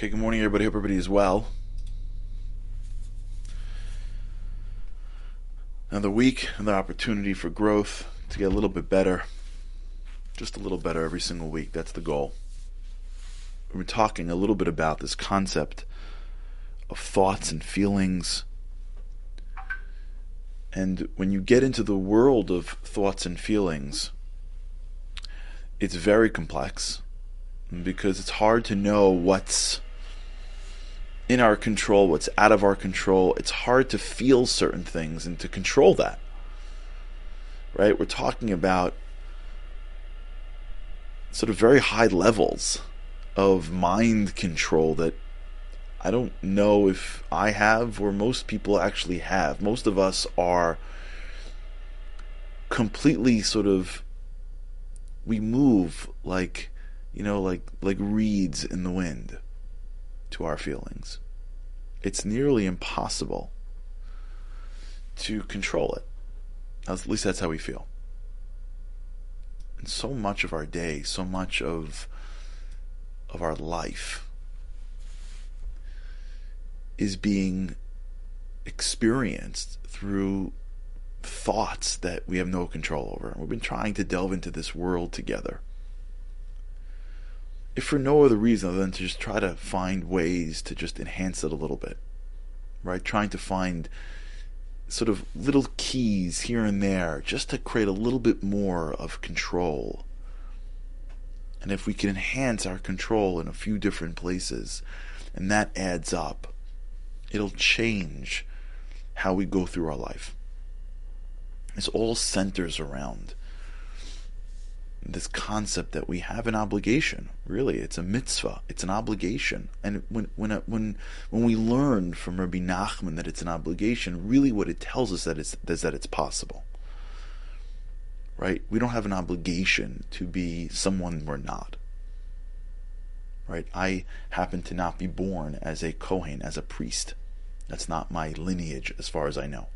Okay, good morning, everybody. Hope everybody is well. Another week, another opportunity for growth to get a little bit better. Just a little better every single week. That's the goal. We're talking a little bit about this concept of thoughts and feelings. And when you get into the world of thoughts and feelings, it's very complex because it's hard to know what's in our control, what's out of our control. It's hard to feel certain things and to control that. Right? We're talking about sort of very high levels of mind control that I don't know if I have or most people actually have. Most of us are completely sort of we move like you know like like reeds in the wind to our feelings. It's nearly impossible to control it. At least that's how we feel. And so much of our day, so much of of our life is being experienced through thoughts that we have no control over. We've been trying to delve into this world together if for no other reason than to just try to find ways to just enhance it a little bit, right? Trying to find sort of little keys here and there just to create a little bit more of control. And if we can enhance our control in a few different places, and that adds up, it'll change how we go through our life. This all centers around this concept that we have an obligation. Really, it's a mitzvah. It's an obligation. And when when uh, when when we learn from Rabbi Nachman that it's an obligation, really what it tells us that it's is that it's possible. Right? We don't have an obligation to be someone we're not. Right? I happen to not be born as a Kohen, as a priest. That's not my lineage as far as I know.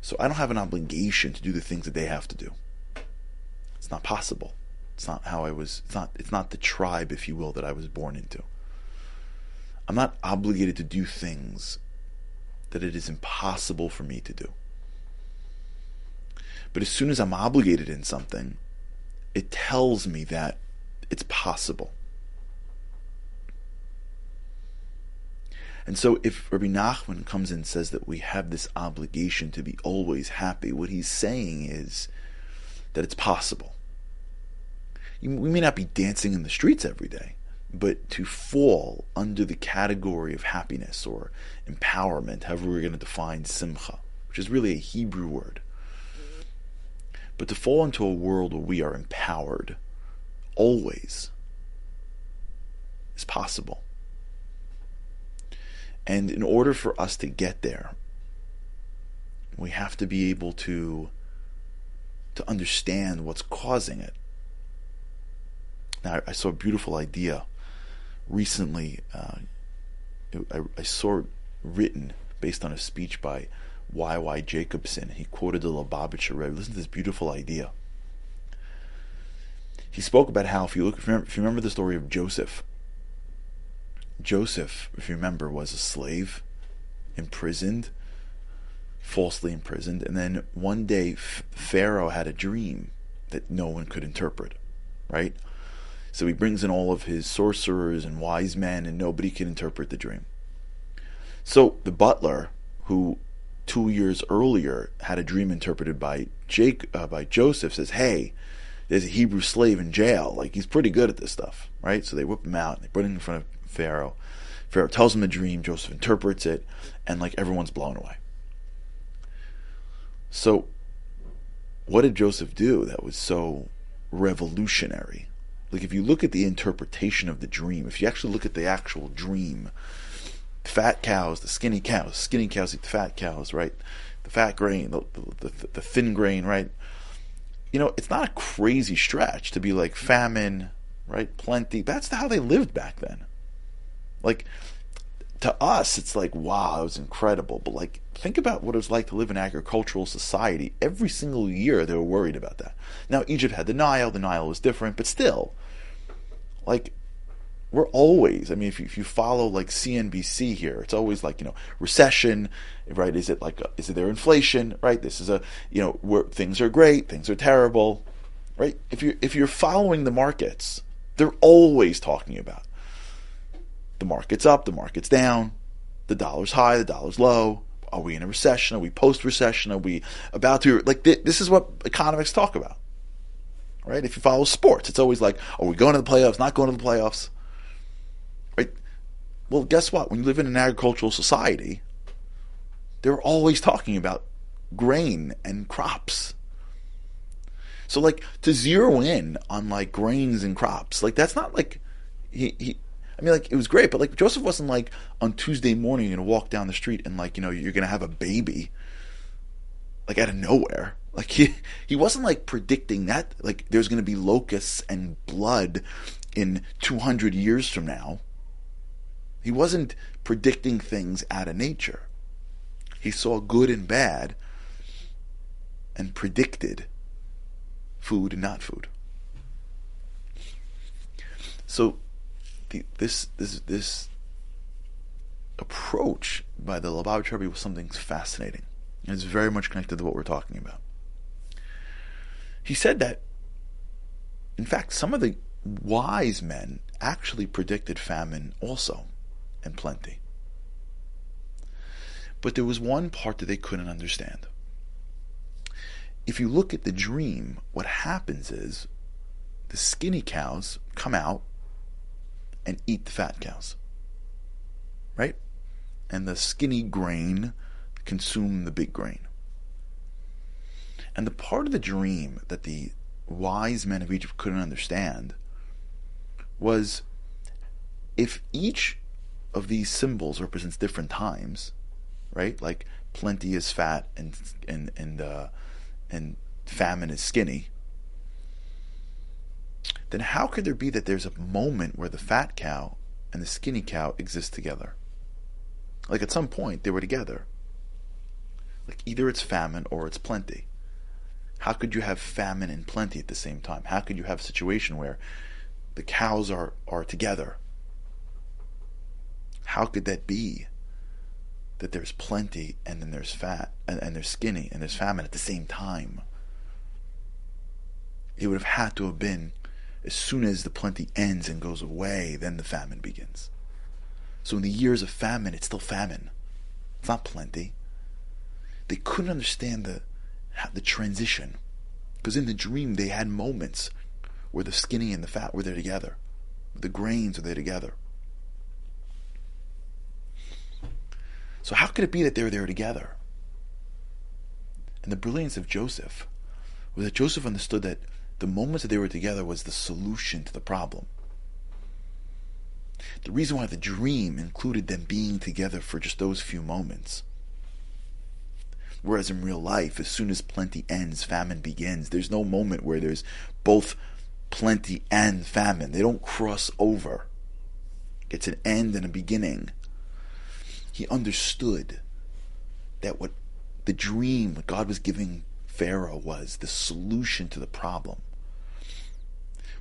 So I don't have an obligation to do the things that they have to do. It's not possible. It's not how I was. It's not. It's not the tribe, if you will, that I was born into. I'm not obligated to do things that it is impossible for me to do. But as soon as I'm obligated in something, it tells me that it's possible. And so if Rabbi Nachman comes and says that we have this obligation to be always happy, what he's saying is that it's possible. We may not be dancing in the streets every day, but to fall under the category of happiness or empowerment, however we're going to define simcha, which is really a Hebrew word. But to fall into a world where we are empowered always is possible. And in order for us to get there, we have to be able to to understand what's causing it. Now, I saw a beautiful idea recently. Uh, I, I, saw it written based on a speech by Y.Y. Jacobson. He quoted the Lubavitcher Rebbe. Listen to this beautiful idea. He spoke about how, if you look, if you, remember, if you remember the story of Joseph, Joseph, if you remember, was a slave, imprisoned, falsely imprisoned, and then one day Pharaoh had a dream that no one could interpret, right? So he brings in all of his sorcerers and wise men, and nobody can interpret the dream. So the butler, who two years earlier had a dream interpreted by Jake uh, by Joseph, says, "Hey, there's a Hebrew slave in jail. Like he's pretty good at this stuff, right?" So they whip him out. And they put him in front of Pharaoh. Pharaoh tells him the dream. Joseph interprets it, and like everyone's blown away. So, what did Joseph do that was so revolutionary? Like, if you look at the interpretation of the dream, if you actually look at the actual dream, fat cows, the skinny cows, skinny cows eat the fat cows, right? The fat grain, the, the, the, the thin grain, right? You know, it's not a crazy stretch to be like famine, right? Plenty. That's how they lived back then. Like, to us, it's like, wow, it was incredible. But like, think about what it was like to live in agricultural society. Every single year, they were worried about that. Now, Egypt had the Nile. The Nile was different, but still, like, we're always, I mean, if you, if you follow like CNBC here, it's always like, you know, recession, right? Is it like, a, is it there inflation, right? This is a, you know, where things are great, things are terrible, right? If you're, if you're following the markets, they're always talking about the market's up, the market's down, the dollar's high, the dollar's low. Are we in a recession? Are we post recession? Are we about to, like, this is what economists talk about, right? If you follow sports, it's always like, are we going to the playoffs, not going to the playoffs? Right? Well, guess what? When you live in an agricultural society, they're always talking about grain and crops. So like to zero in on like grains and crops, like that's not like he, he I mean like it was great, but like Joseph wasn't like on Tuesday morning gonna walk down the street and like, you know, you're gonna have a baby like out of nowhere. Like he he wasn't like predicting that like there's gonna be locusts and blood in two hundred years from now. He wasn't predicting things out of nature. He saw good and bad and predicted food and not food. So the, this this this approach by the Lubavitch Rebbe was something fascinating. It's very much connected to what we're talking about. He said that, in fact, some of the wise men actually predicted famine also and plenty. But there was one part that they couldn't understand. If you look at the dream, what happens is the skinny cows come out and eat the fat cows. Right? And the skinny grain consume the big grain. And the part of the dream that the wise men of Egypt couldn't understand was if each of these symbols represents different times, right? Like plenty is fat and and and uh, and famine is skinny. Then how could there be that there's a moment where the fat cow and the skinny cow exist together? Like at some point they were together. Like either it's famine or it's plenty. How could you have famine and plenty at the same time? How could you have a situation where the cows are, are together how could that be? That there's plenty and then there's fat and, and there's skinny and there's famine at the same time. It would have had to have been as soon as the plenty ends and goes away, then the famine begins. So in the years of famine, it's still famine. It's not plenty. They couldn't understand the the transition because in the dream they had moments where the skinny and the fat were there together, the grains were there together. So how could it be that they were there together? And the brilliance of Joseph was that Joseph understood that the moments that they were together was the solution to the problem. The reason why the dream included them being together for just those few moments. Whereas in real life, as soon as plenty ends, famine begins. There's no moment where there's both plenty and famine. They don't cross over. It's an end and a beginning he understood that what the dream, what God was giving Pharaoh was the solution to the problem.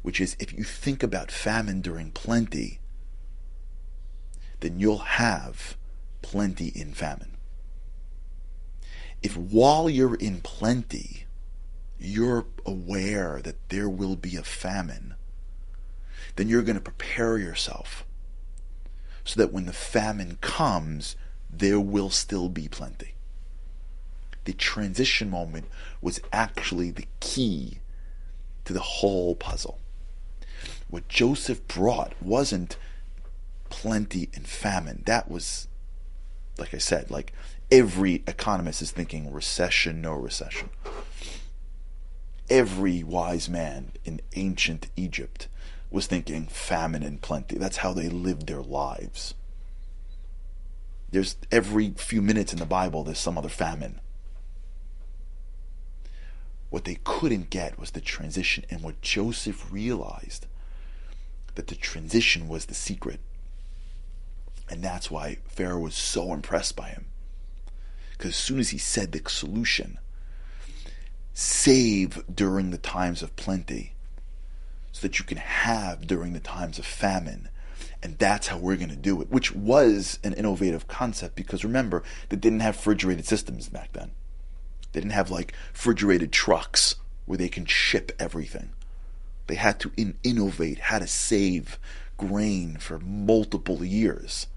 Which is if you think about famine during plenty, then you'll have plenty in famine. If while you're in plenty, you're aware that there will be a famine, then you're going to prepare yourself so that when the famine comes, there will still be plenty. The transition moment was actually the key to the whole puzzle. What Joseph brought wasn't plenty and famine. That was, like I said, like every economist is thinking recession, no recession. Every wise man in ancient Egypt was thinking famine and plenty. That's how they lived their lives. There's every few minutes in the Bible, there's some other famine. What they couldn't get was the transition, and what Joseph realized that the transition was the secret. And that's why Pharaoh was so impressed by him. Because as soon as he said the solution, save during the times of plenty, so that you can have during the times of famine. and that's how we're going to do it, which was an innovative concept because remember, they didn't have refrigerated systems back then. They didn't have like refrigerated trucks where they can ship everything. They had to in- innovate how to save grain for multiple years.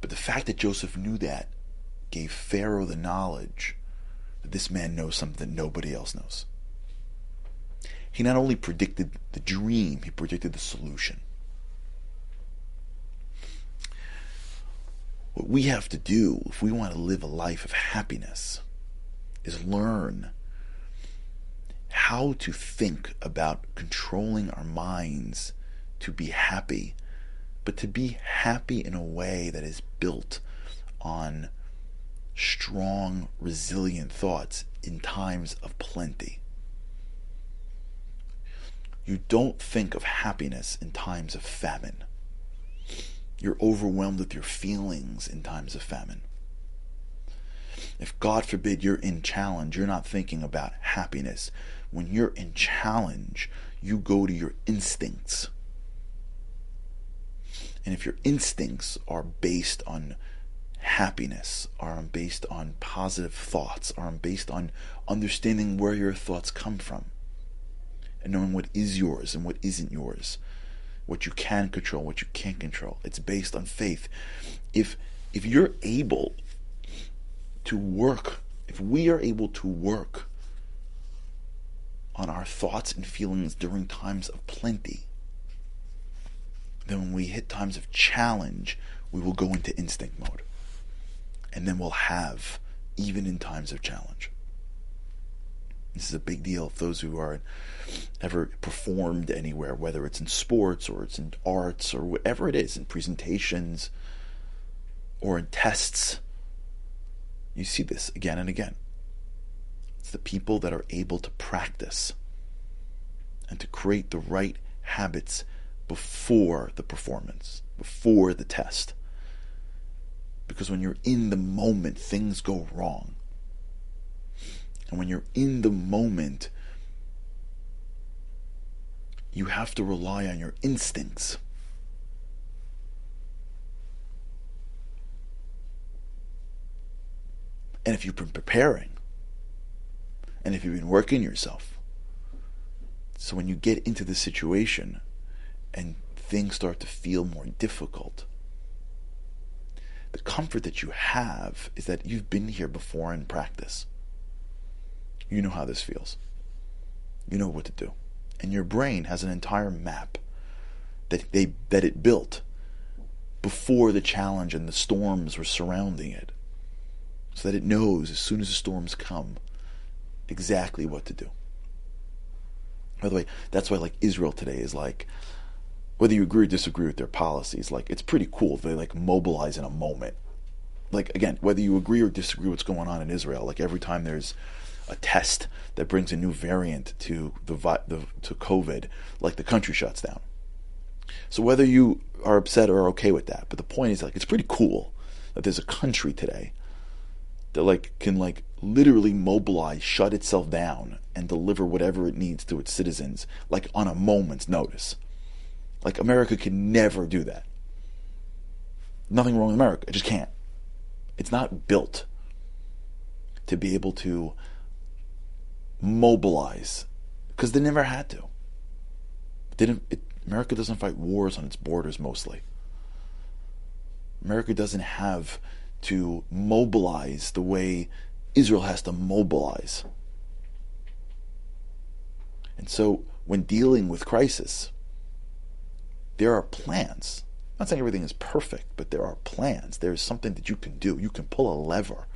But the fact that Joseph knew that gave Pharaoh the knowledge that this man knows something that nobody else knows. He not only predicted the dream, he predicted the solution. What we have to do if we want to live a life of happiness is learn how to think about controlling our minds to be happy, but to be happy in a way that is built on strong, resilient thoughts in times of plenty. You don't think of happiness in times of famine. You're overwhelmed with your feelings in times of famine. If God forbid you're in challenge, you're not thinking about happiness. When you're in challenge, you go to your instincts. And if your instincts are based on happiness, are based on positive thoughts, are based on understanding where your thoughts come from, and knowing what is yours and what isn't yours, what you can control, what you can't control. It's based on faith. If if you're able to work, if we are able to work on our thoughts and feelings during times of plenty, then when we hit times of challenge, we will go into instinct mode. And then we'll have, even in times of challenge. This is a big deal if those who are ever performed anywhere, whether it's in sports or it's in arts or whatever it is, in presentations or in tests. You see this again and again. It's the people that are able to practice and to create the right habits before the performance, before the test. Because when you're in the moment, things go wrong. And when you're in the moment, you have to rely on your instincts. And if you've been preparing, and if you've been working yourself, so when you get into the situation and things start to feel more difficult, the comfort that you have is that you've been here before in practice. You know how this feels. You know what to do. And your brain has an entire map that they that it built before the challenge and the storms were surrounding it. So that it knows as soon as the storms come exactly what to do. By the way, that's why like Israel today is like whether you agree or disagree with their policies, like it's pretty cool. They like mobilize in a moment. Like again, whether you agree or disagree what's going on in Israel, like every time there's a test that brings a new variant to the, the to COVID, like the country shuts down. So whether you are upset or okay with that, but the point is like it's pretty cool that there's a country today that like can like literally mobilize, shut itself down, and deliver whatever it needs to its citizens, like on a moment's notice. Like America can never do that. Nothing wrong with America. It just can't. It's not built to be able to mobilize because they never had to. It didn't it, America doesn't fight wars on its borders mostly. America doesn't have to mobilize the way Israel has to mobilize. And so when dealing with crisis, there are plans. I'm not saying everything is perfect, but there are plans. There is something that you can do. You can pull a lever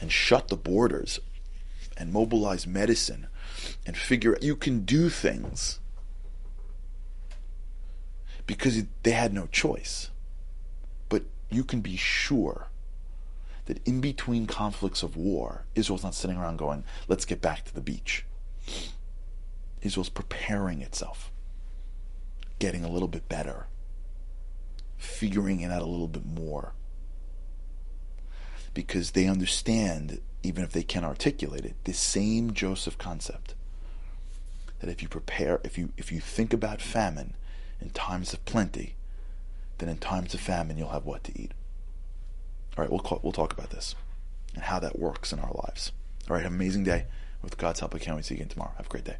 and shut the borders and mobilize medicine and figure out you can do things because they had no choice. You can be sure that in between conflicts of war, Israel's not sitting around going, let's get back to the beach. Israel's preparing itself, getting a little bit better, figuring it out a little bit more. Because they understand even if they can't articulate it, the same Joseph concept. That if you prepare, if you if you think about famine in times of plenty, then in times of famine you'll have what to eat. All right, we'll call, we'll talk about this and how that works in our lives. All right, amazing day. With God's help, I can't wait to see you again tomorrow. Have a great day.